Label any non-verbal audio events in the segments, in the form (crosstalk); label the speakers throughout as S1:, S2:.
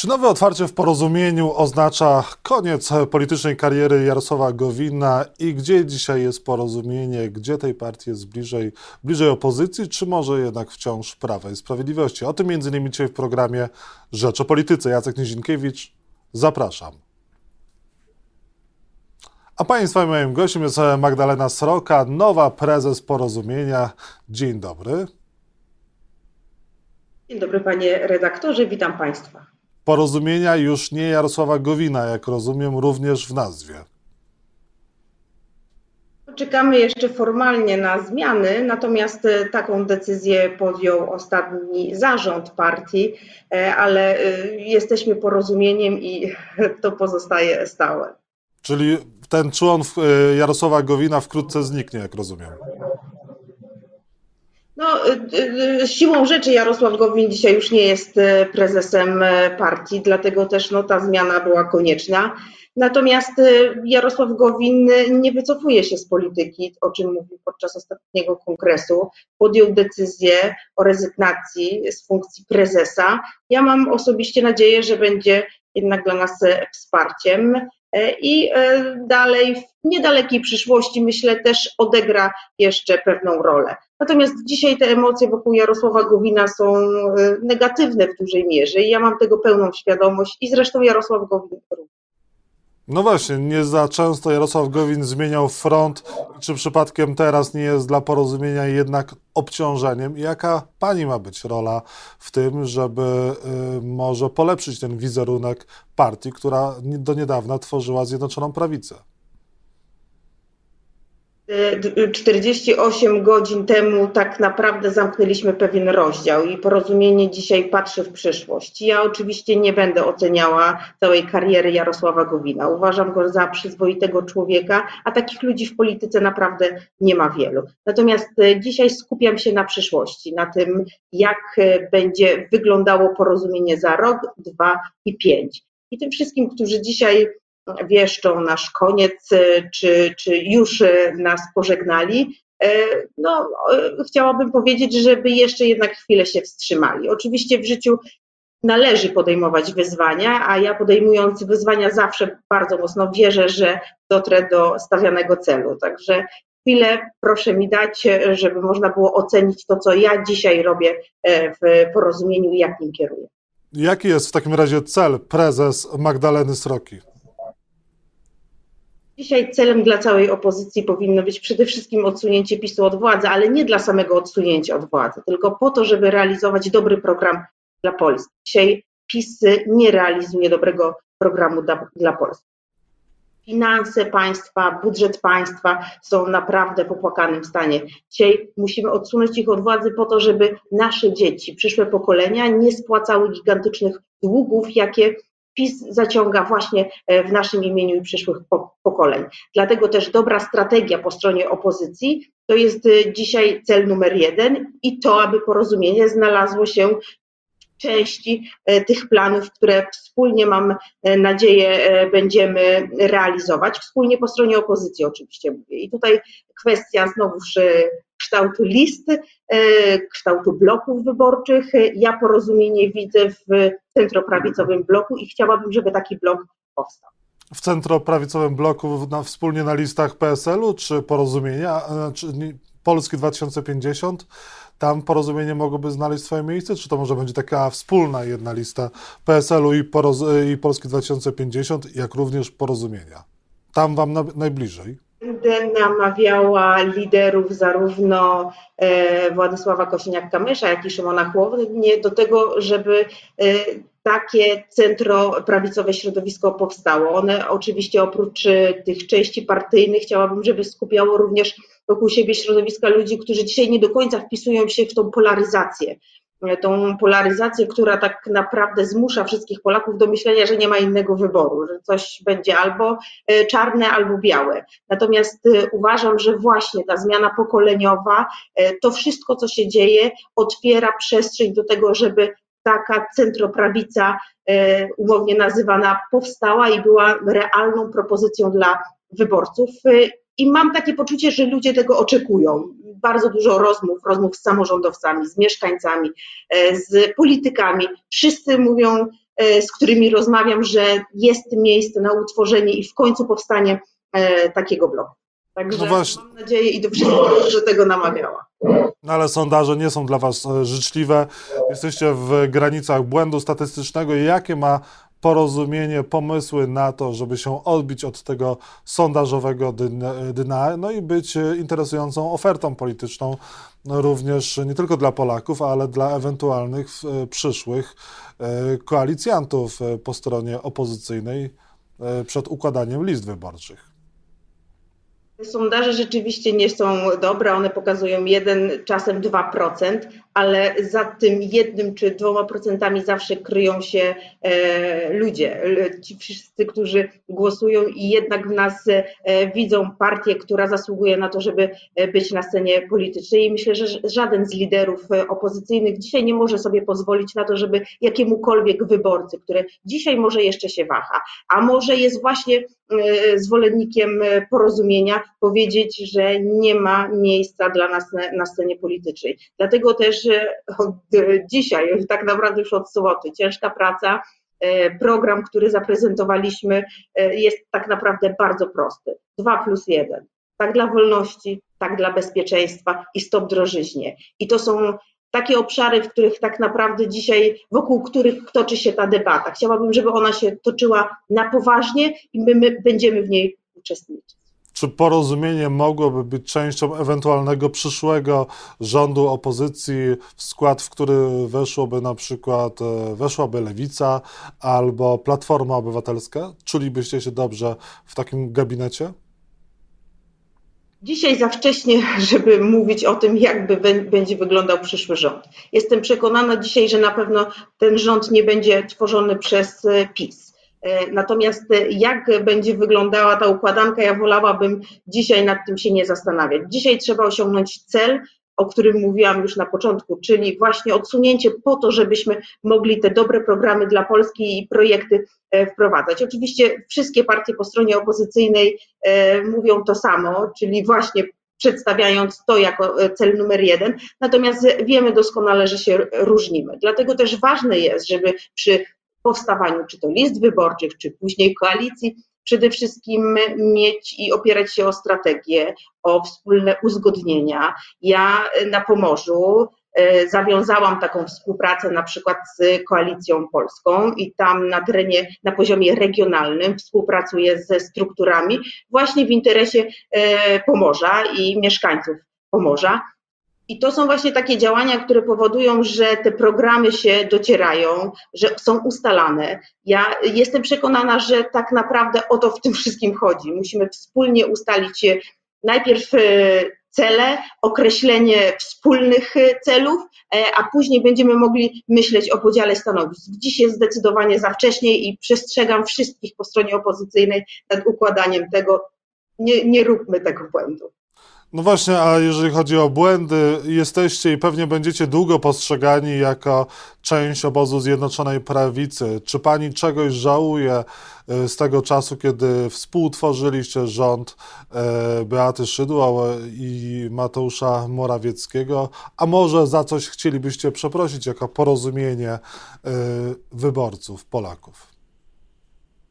S1: Czy nowe otwarcie w porozumieniu oznacza koniec politycznej kariery Jarosława Gowina i gdzie dzisiaj jest porozumienie, gdzie tej partii jest bliżej, bliżej opozycji, czy może jednak wciąż Prawa i Sprawiedliwości? O tym między innymi dzisiaj w programie Rzecz o Polityce. Jacek Nizinkiewicz, zapraszam. A Państwa moim gościem jest Magdalena Sroka, nowa prezes Porozumienia. Dzień dobry.
S2: Dzień dobry panie redaktorze, witam Państwa
S1: porozumienia już nie Jarosława Gowina, jak rozumiem, również w nazwie.
S2: Czekamy jeszcze formalnie na zmiany, natomiast e, taką decyzję podjął ostatni zarząd partii, e, ale e, jesteśmy porozumieniem i (laughs) to pozostaje stałe.
S1: Czyli ten człon Jarosława Gowina wkrótce zniknie, jak rozumiem.
S2: No, y, y, siłą rzeczy Jarosław Gowin dzisiaj już nie jest y, prezesem partii, dlatego też no, ta zmiana była konieczna. Natomiast Jarosław Gowin nie wycofuje się z polityki, o czym mówił podczas ostatniego kongresu. Podjął decyzję o rezygnacji z funkcji prezesa. Ja mam osobiście nadzieję, że będzie jednak dla nas wsparciem. I dalej w niedalekiej przyszłości myślę też odegra jeszcze pewną rolę. Natomiast dzisiaj te emocje wokół Jarosława Gowina są e, negatywne w dużej mierze i ja mam tego pełną świadomość i zresztą Jarosław Gowin również.
S1: No właśnie, nie za często Jarosław Gowin zmieniał front. Czy przypadkiem teraz nie jest dla porozumienia jednak obciążeniem? Jaka pani ma być rola w tym, żeby y, może polepszyć ten wizerunek partii, która do niedawna tworzyła Zjednoczoną Prawicę?
S2: 48 godzin temu tak naprawdę zamknęliśmy pewien rozdział i porozumienie dzisiaj patrzy w przyszłość. Ja oczywiście nie będę oceniała całej kariery Jarosława Gowina. Uważam go za przyzwoitego człowieka, a takich ludzi w polityce naprawdę nie ma wielu. Natomiast e, dzisiaj skupiam się na przyszłości, na tym, jak e, będzie wyglądało porozumienie za rok, dwa i pięć. I tym wszystkim, którzy dzisiaj wieszczą nasz koniec, e, czy, czy już e, nas pożegnali, e, no, chciałabym powiedzieć, żeby jeszcze jednak chwilę się wstrzymali. Oczywiście w życiu należy podejmować wyzwania, a ja podejmując wyzwania zawsze bardzo mocno wierzę, że dotrę do stawianego celu. Także chwilę proszę mi dać, żeby można było ocenić to, co ja dzisiaj robię w porozumieniu i jak nim kieruję.
S1: Jaki jest w takim razie cel prezes Magdaleny Sroki?
S2: Dzisiaj celem dla całej opozycji powinno być przede wszystkim odsunięcie PiSu od władzy, ale nie dla samego odsunięcia od władzy, tylko po to, żeby realizować dobry program dla Polski. Dzisiaj PiS nie realizuje dobrego programu dla, dla Polski. Finanse państwa, budżet państwa są naprawdę w opłakanym stanie. Dzisiaj musimy odsunąć ich od władzy po to, żeby nasze dzieci, przyszłe pokolenia nie spłacały gigantycznych długów, jakie PiS zaciąga właśnie e, w naszym imieniu i przyszłych pokoleń. Dlatego też dobra strategia po stronie opozycji to jest e, dzisiaj cel numer jeden i to, aby porozumienie znalazło się w części e, tych planów, które wspólnie mam nadzieję będziemy realizować, wspólnie po stronie opozycji oczywiście mówię. I tutaj kwestia znowuż kształtu list, e, kształtu bloków wyborczych. Ja porozumienie widzę w centroprawicowym bloku i chciałabym, żeby taki blok powstał.
S1: W centroprawicowym bloku na, wspólnie na listach PSL-u czy porozumienia, czy Polski 2050? Tam porozumienie mogłoby znaleźć swoje miejsce, czy to może będzie taka wspólna jedna lista PSL-u i, i Polski 2050, jak również porozumienia? Tam wam na, najbliżej?
S2: Będę namawiała liderów zarówno e, Władysława Kosiniak-Kamysza, jak i Szymona Chłownie do tego, żeby e, takie centroprawicowe środowisko powstało. One oczywiście oprócz e, tych części partyjnych chciałabym, żeby skupiało również wokół siebie środowiska ludzi, którzy dzisiaj nie do końca wpisują się w tą polaryzację tą polaryzację, która tak naprawdę zmusza wszystkich Polaków do myślenia, że nie ma innego wyboru, że coś będzie albo e, czarne, albo białe. Natomiast e, uważam, że właśnie ta zmiana pokoleniowa, e, to wszystko, co się dzieje, otwiera przestrzeń do tego, żeby taka centroprawica, umownie nazywana, powstała i była realną propozycją dla wyborców. I mam takie poczucie, że ludzie tego oczekują. Bardzo dużo rozmów, rozmów z samorządowcami, z mieszkańcami, e, z politykami. Wszyscy mówią z którymi rozmawiam, że jest miejsce na utworzenie i w końcu powstanie takiego bloku. Także no mam nadzieję i do wszystkich do tego namawiała.
S1: No ale sondaże nie są dla Was życzliwe. Jesteście w granicach błędu statystycznego. Jakie ma porozumienie, pomysły na to, żeby się odbić od tego sondażowego dna, no i być interesującą ofertą polityczną no również nie tylko dla Polaków, ale dla ewentualnych e, przyszłych e, koalicjantów e, po stronie opozycyjnej przed układaniem list wyborczych.
S2: Sondaże rzeczywiście nie są dobre, one pokazują 1, czasem 2%, ale za tym jednym czy dwoma procentami zawsze kryją się e, ludzie, ci wszyscy, którzy głosują i jednak w nas e, widzą partię, która zasługuje na to, żeby e, być na scenie politycznej i myślę, że żaden z liderów opozycyjnych dzisiaj nie może sobie pozwolić na to, żeby jakiemukolwiek wyborcy, który dzisiaj może jeszcze się waha, a może jest właśnie zwolennikiem porozumienia, powiedzieć, że nie ma miejsca dla nas na scenie politycznej. Dlatego też od dzisiaj, tak naprawdę już od soboty, ciężka praca. E, program, który zaprezentowaliśmy, e, jest tak naprawdę bardzo prosty. 2 plus 1. Tak dla wolności, tak dla bezpieczeństwa i stop drożyźnie. I to są takie obszary, w których tak naprawdę dzisiaj, wokół których toczy się ta debata. Chciałabym, żeby ona się toczyła na poważnie i my, my będziemy w niej uczestniczyć.
S1: Czy porozumienie mogłoby być częścią ewentualnego przyszłego rządu opozycji, w skład, w który weszłoby na przykład, e, weszłaby Lewica albo Platforma Obywatelska? Czulibyście się dobrze w takim gabinecie?
S2: Dzisiaj za wcześnie, (laughs) żeby mówić o tym, jak będzie wyglądał przyszły rząd. Jestem przekonana dzisiaj, że na pewno ten rząd nie będzie tworzony przez e, PiS natomiast e, jak będzie wyglądała ta układanka, ja wolałabym dzisiaj nad tym się nie zastanawiać. Dzisiaj trzeba osiągnąć cel, o którym mówiłam już na początku, czyli właśnie odsunięcie po to, żebyśmy mogli te dobre programy dla Polski i projekty e, wprowadzać. Oczywiście wszystkie partie po stronie opozycyjnej mówią to samo, czyli właśnie przedstawiając to jako cel numer jeden, natomiast wiemy doskonale, że się różnimy. Dlatego też ważne jest, żeby przy powstawaniu czy to list wyborczych, czy później koalicji, przede wszystkim mieć i opierać się o strategię, o wspólne uzgodnienia. Ja na Pomorzu e, zawiązałam taką współpracę na przykład z Koalicją Polską i tam na terenie, na poziomie regionalnym współpracuję ze strukturami właśnie w interesie e, Pomorza i mieszkańców Pomorza. I to są właśnie takie działania, które powodują, że te programy się docierają, że są ustalane. Ja jestem przekonana, że tak naprawdę o to w tym wszystkim chodzi. Musimy wspólnie ustalić najpierw e, cele, określenie wspólnych e, celów, e, a później będziemy mogli myśleć o podziale stanowisk. Dziś jest zdecydowanie za wcześnie i przestrzegam wszystkich po stronie opozycyjnej nad układaniem tego. Nie, nie róbmy tego błędu.
S1: No właśnie, a jeżeli chodzi o błędy, jesteście i pewnie będziecie długo postrzegani jako część obozu Zjednoczonej Prawicy. Czy pani czegoś żałuje e, z tego czasu, kiedy współtworzyliście rząd e, Beaty Szydło i Mateusza Morawieckiego, a może za coś chcielibyście przeprosić jako porozumienie e, wyborców, Polaków?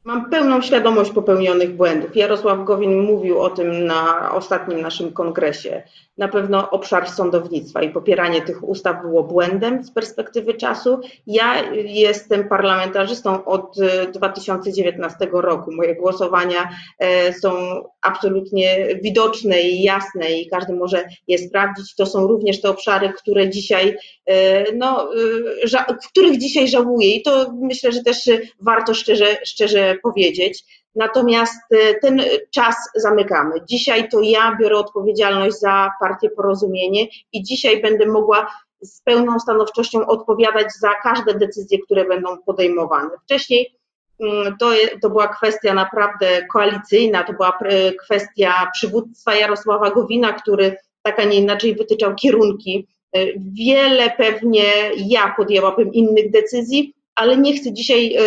S2: Mam pełną świadomość popełnionych błędów. Jarosław Gowin mówił o tym na ostatnim naszym kongresie. Na pewno obszar sądownictwa i popieranie tych ustaw było błędem z perspektywy czasu. Ja jestem parlamentarzystą od 2019 e, roku. Moje głosowania e, są absolutnie widoczne i jasne i każdy może je sprawdzić. To są również te obszary, które dzisiaj, e, no, których dzisiaj żałuję i to myślę, że też warto szczerze, szczerze powiedzieć. Natomiast e, ten czas zamykamy. Dzisiaj to ja biorę odpowiedzialność za partię Porozumienie i dzisiaj będę mogła z pełną stanowczością odpowiadać za każde decyzje, które będą podejmowane. Wcześniej mm, to, to była kwestia naprawdę koalicyjna, to była e, kwestia przywództwa Jarosława Gowina, który tak, a nie inaczej wytyczał kierunki. E, wiele pewnie ja podjęłabym innych decyzji, ale nie chcę dzisiaj e,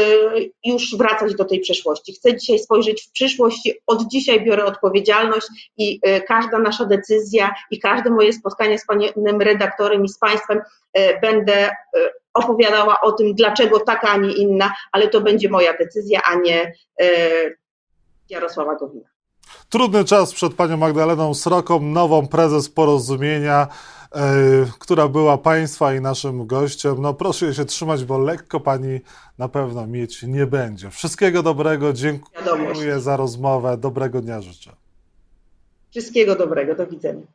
S2: już wracać do tej przeszłości. Chcę dzisiaj spojrzeć w przyszłość. Od dzisiaj biorę odpowiedzialność i e, każda nasza decyzja i każde moje spotkanie z panem redaktorem i z państwem e, będę opowiadała o tym, dlaczego taka, a nie inna, ale to będzie moja decyzja, a nie Jarosława Gowina.
S1: Trudny czas przed panią Magdaleną Sroką, nową prezes porozumienia, yy, która była państwa i naszym gościem. No proszę się trzymać, bo lekko pani na pewno mieć nie będzie. Wszystkiego dobrego, dziękuję za rozmowę, dobrego dnia życzę.
S2: Wszystkiego dobrego, do widzenia.